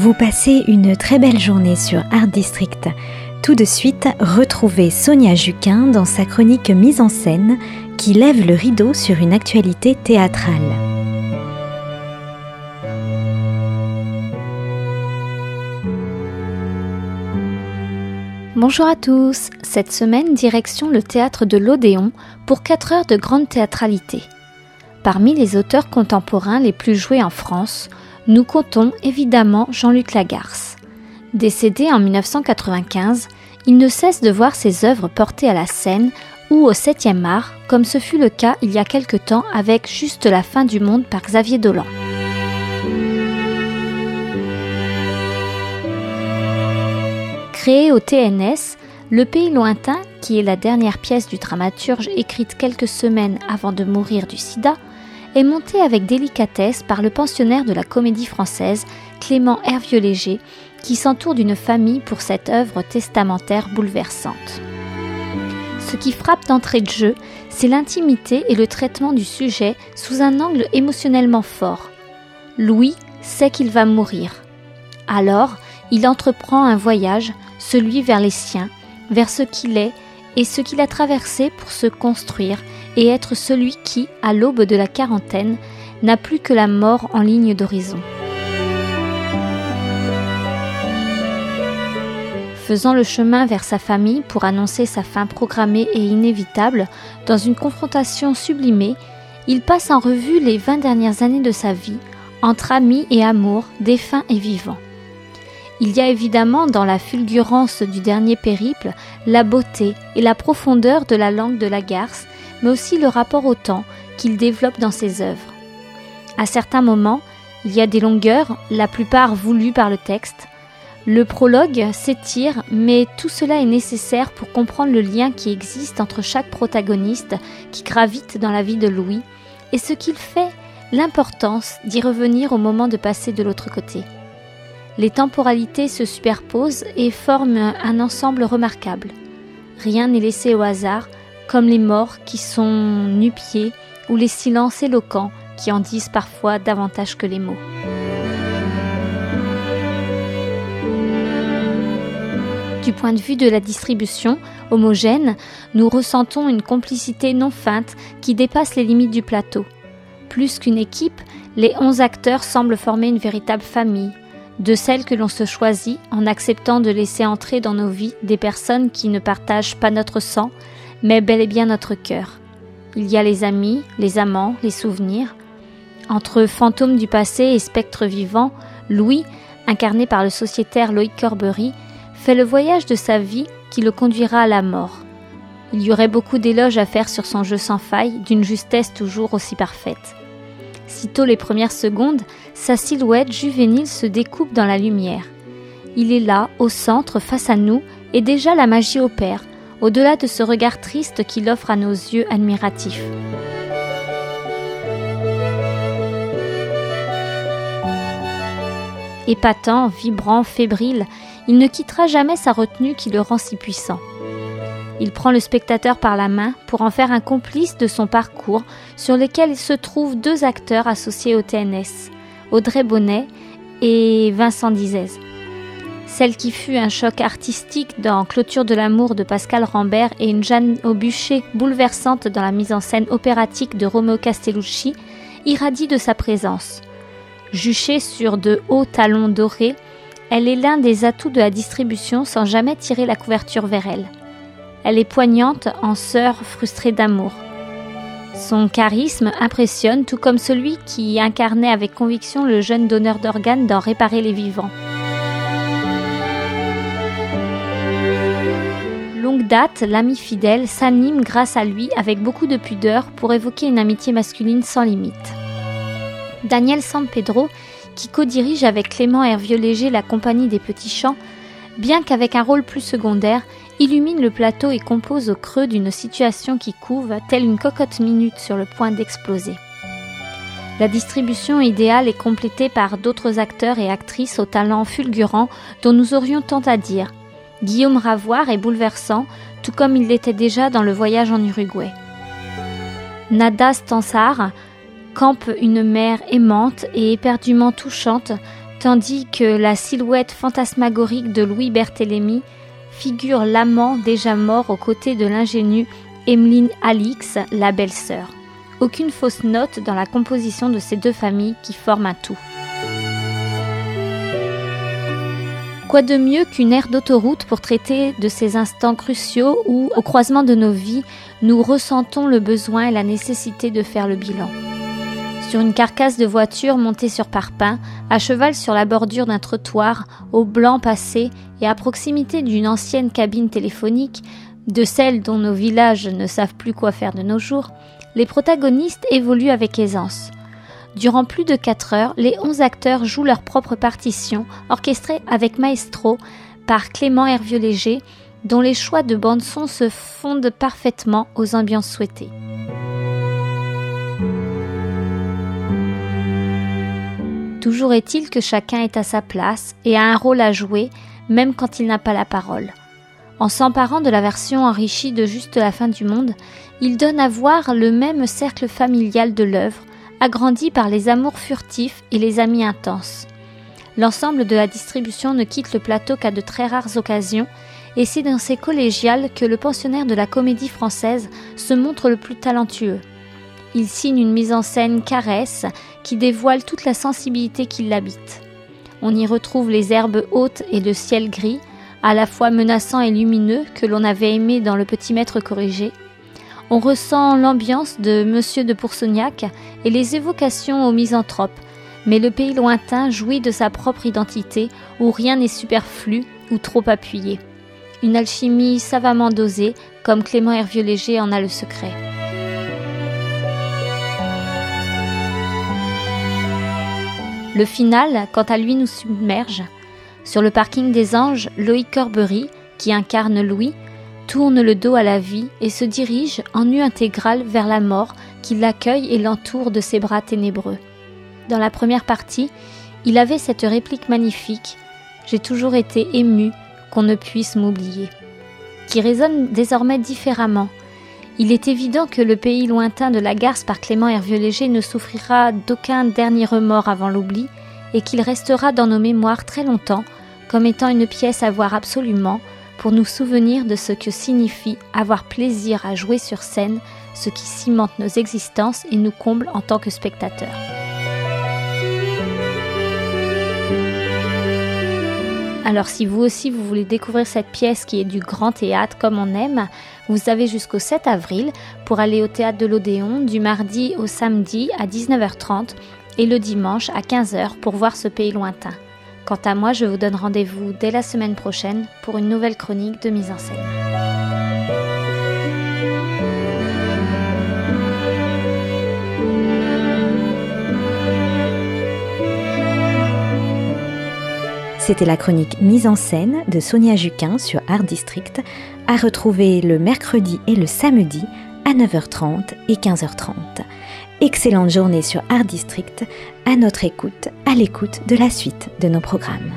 Vous passez une très belle journée sur Art District. Tout de suite, retrouvez Sonia Juquin dans sa chronique mise en scène qui lève le rideau sur une actualité théâtrale. Bonjour à tous, cette semaine direction le théâtre de l'Odéon pour 4 heures de grande théâtralité. Parmi les auteurs contemporains les plus joués en France, nous comptons évidemment Jean-Luc Lagarce. Décédé en 1995, il ne cesse de voir ses œuvres portées à la scène ou au 7e art, comme ce fut le cas il y a quelque temps avec Juste la fin du monde par Xavier Dolan. Créé au TNS, Le Pays lointain, qui est la dernière pièce du dramaturge écrite quelques semaines avant de mourir du sida, est monté avec délicatesse par le pensionnaire de la comédie française, Clément Hervieux-Léger, qui s'entoure d'une famille pour cette œuvre testamentaire bouleversante. Ce qui frappe d'entrée de jeu, c'est l'intimité et le traitement du sujet sous un angle émotionnellement fort. Louis sait qu'il va mourir. Alors, il entreprend un voyage celui vers les siens, vers ce qu'il est et ce qu'il a traversé pour se construire et être celui qui, à l'aube de la quarantaine, n'a plus que la mort en ligne d'horizon. Faisant le chemin vers sa famille pour annoncer sa fin programmée et inévitable, dans une confrontation sublimée, il passe en revue les 20 dernières années de sa vie, entre amis et amour, défunts et vivants. Il y a évidemment dans la fulgurance du dernier périple la beauté et la profondeur de la langue de la garce, mais aussi le rapport au temps qu'il développe dans ses œuvres. À certains moments, il y a des longueurs, la plupart voulues par le texte. Le prologue s'étire, mais tout cela est nécessaire pour comprendre le lien qui existe entre chaque protagoniste qui gravite dans la vie de Louis et ce qu'il fait, l'importance d'y revenir au moment de passer de l'autre côté les temporalités se superposent et forment un ensemble remarquable. Rien n'est laissé au hasard, comme les morts qui sont nu-pieds ou les silences éloquents qui en disent parfois davantage que les mots. Du point de vue de la distribution homogène, nous ressentons une complicité non feinte qui dépasse les limites du plateau. Plus qu'une équipe, les onze acteurs semblent former une véritable famille, de celles que l'on se choisit en acceptant de laisser entrer dans nos vies des personnes qui ne partagent pas notre sang, mais bel et bien notre cœur. Il y a les amis, les amants, les souvenirs. Entre fantômes du passé et spectres vivants, Louis, incarné par le sociétaire Loïc Corbery, fait le voyage de sa vie qui le conduira à la mort. Il y aurait beaucoup d'éloges à faire sur son jeu sans faille, d'une justesse toujours aussi parfaite. Sitôt les premières secondes, sa silhouette juvénile se découpe dans la lumière. Il est là, au centre, face à nous, et déjà la magie opère, au-delà de ce regard triste qu'il offre à nos yeux admiratifs. Épatant, vibrant, fébrile, il ne quittera jamais sa retenue qui le rend si puissant. Il prend le spectateur par la main pour en faire un complice de son parcours sur lequel se trouvent deux acteurs associés au TNS, Audrey Bonnet et Vincent Dizez. Celle qui fut un choc artistique dans Clôture de l'amour de Pascal Rambert et une Jeanne au bûcher bouleversante dans la mise en scène opératique de Romeo Castellucci irradie de sa présence. Juchée sur de hauts talons dorés, elle est l'un des atouts de la distribution sans jamais tirer la couverture vers elle. Elle est poignante en sœur frustrée d'amour. Son charisme impressionne, tout comme celui qui incarnait avec conviction le jeune donneur d'organes dans Réparer les vivants. Longue date, l'ami fidèle s'anime grâce à lui avec beaucoup de pudeur pour évoquer une amitié masculine sans limite. Daniel Sampedro, qui co-dirige avec Clément Hervieux-Léger la compagnie des Petits Champs, bien qu'avec un rôle plus secondaire, illumine le plateau et compose au creux d'une situation qui couve, telle une cocotte minute sur le point d'exploser. La distribution idéale est complétée par d'autres acteurs et actrices au talent fulgurant dont nous aurions tant à dire. Guillaume Ravoire est bouleversant, tout comme il l'était déjà dans le voyage en Uruguay. Nada Stansar campe une mère aimante et éperdument touchante tandis que la silhouette fantasmagorique de Louis Berthélémy figure l'amant déjà mort aux côtés de l'ingénue Emeline Alix, la belle-sœur. Aucune fausse note dans la composition de ces deux familles qui forment un tout. Quoi de mieux qu'une aire d'autoroute pour traiter de ces instants cruciaux où, au croisement de nos vies, nous ressentons le besoin et la nécessité de faire le bilan? Sur une carcasse de voiture montée sur parpaing, à cheval sur la bordure d'un trottoir, au blanc passé et à proximité d'une ancienne cabine téléphonique, de celle dont nos villages ne savent plus quoi faire de nos jours, les protagonistes évoluent avec aisance. Durant plus de 4 heures, les 11 acteurs jouent leur propre partition, orchestrée avec maestro par Clément Hervieux-Léger, dont les choix de bande-son se fondent parfaitement aux ambiances souhaitées. Toujours est-il que chacun est à sa place et a un rôle à jouer, même quand il n'a pas la parole. En s'emparant de la version enrichie de Juste la fin du monde, il donne à voir le même cercle familial de l'œuvre, agrandi par les amours furtifs et les amis intenses. L'ensemble de la distribution ne quitte le plateau qu'à de très rares occasions, et c'est dans ces collégiales que le pensionnaire de la comédie française se montre le plus talentueux. Il signe une mise en scène caresse qui dévoile toute la sensibilité qui l'habite. On y retrouve les herbes hautes et le ciel gris, à la fois menaçant et lumineux que l'on avait aimé dans le petit maître corrigé. On ressent l'ambiance de Monsieur de Poursognac et les évocations aux misanthropes, mais le pays lointain jouit de sa propre identité où rien n'est superflu ou trop appuyé. Une alchimie savamment dosée, comme Clément Hervieux-Léger en a le secret. Le final, quant à lui, nous submerge. Sur le parking des anges, Loïc Corbery, qui incarne Louis, tourne le dos à la vie et se dirige en nu intégral vers la mort qui l'accueille et l'entoure de ses bras ténébreux. Dans la première partie, il avait cette réplique magnifique J'ai toujours été ému qu'on ne puisse m'oublier, qui résonne désormais différemment il est évident que le pays lointain de la Garce par Clément Hervieux-Léger ne souffrira d'aucun dernier remords avant l'oubli et qu'il restera dans nos mémoires très longtemps comme étant une pièce à voir absolument pour nous souvenir de ce que signifie avoir plaisir à jouer sur scène, ce qui cimente nos existences et nous comble en tant que spectateurs. Alors si vous aussi vous voulez découvrir cette pièce qui est du grand théâtre comme on aime, vous avez jusqu'au 7 avril pour aller au théâtre de l'Odéon du mardi au samedi à 19h30 et le dimanche à 15h pour voir ce pays lointain. Quant à moi, je vous donne rendez-vous dès la semaine prochaine pour une nouvelle chronique de mise en scène. C'était la chronique mise en scène de Sonia Juquin sur Art District, à retrouver le mercredi et le samedi à 9h30 et 15h30. Excellente journée sur Art District, à notre écoute, à l'écoute de la suite de nos programmes.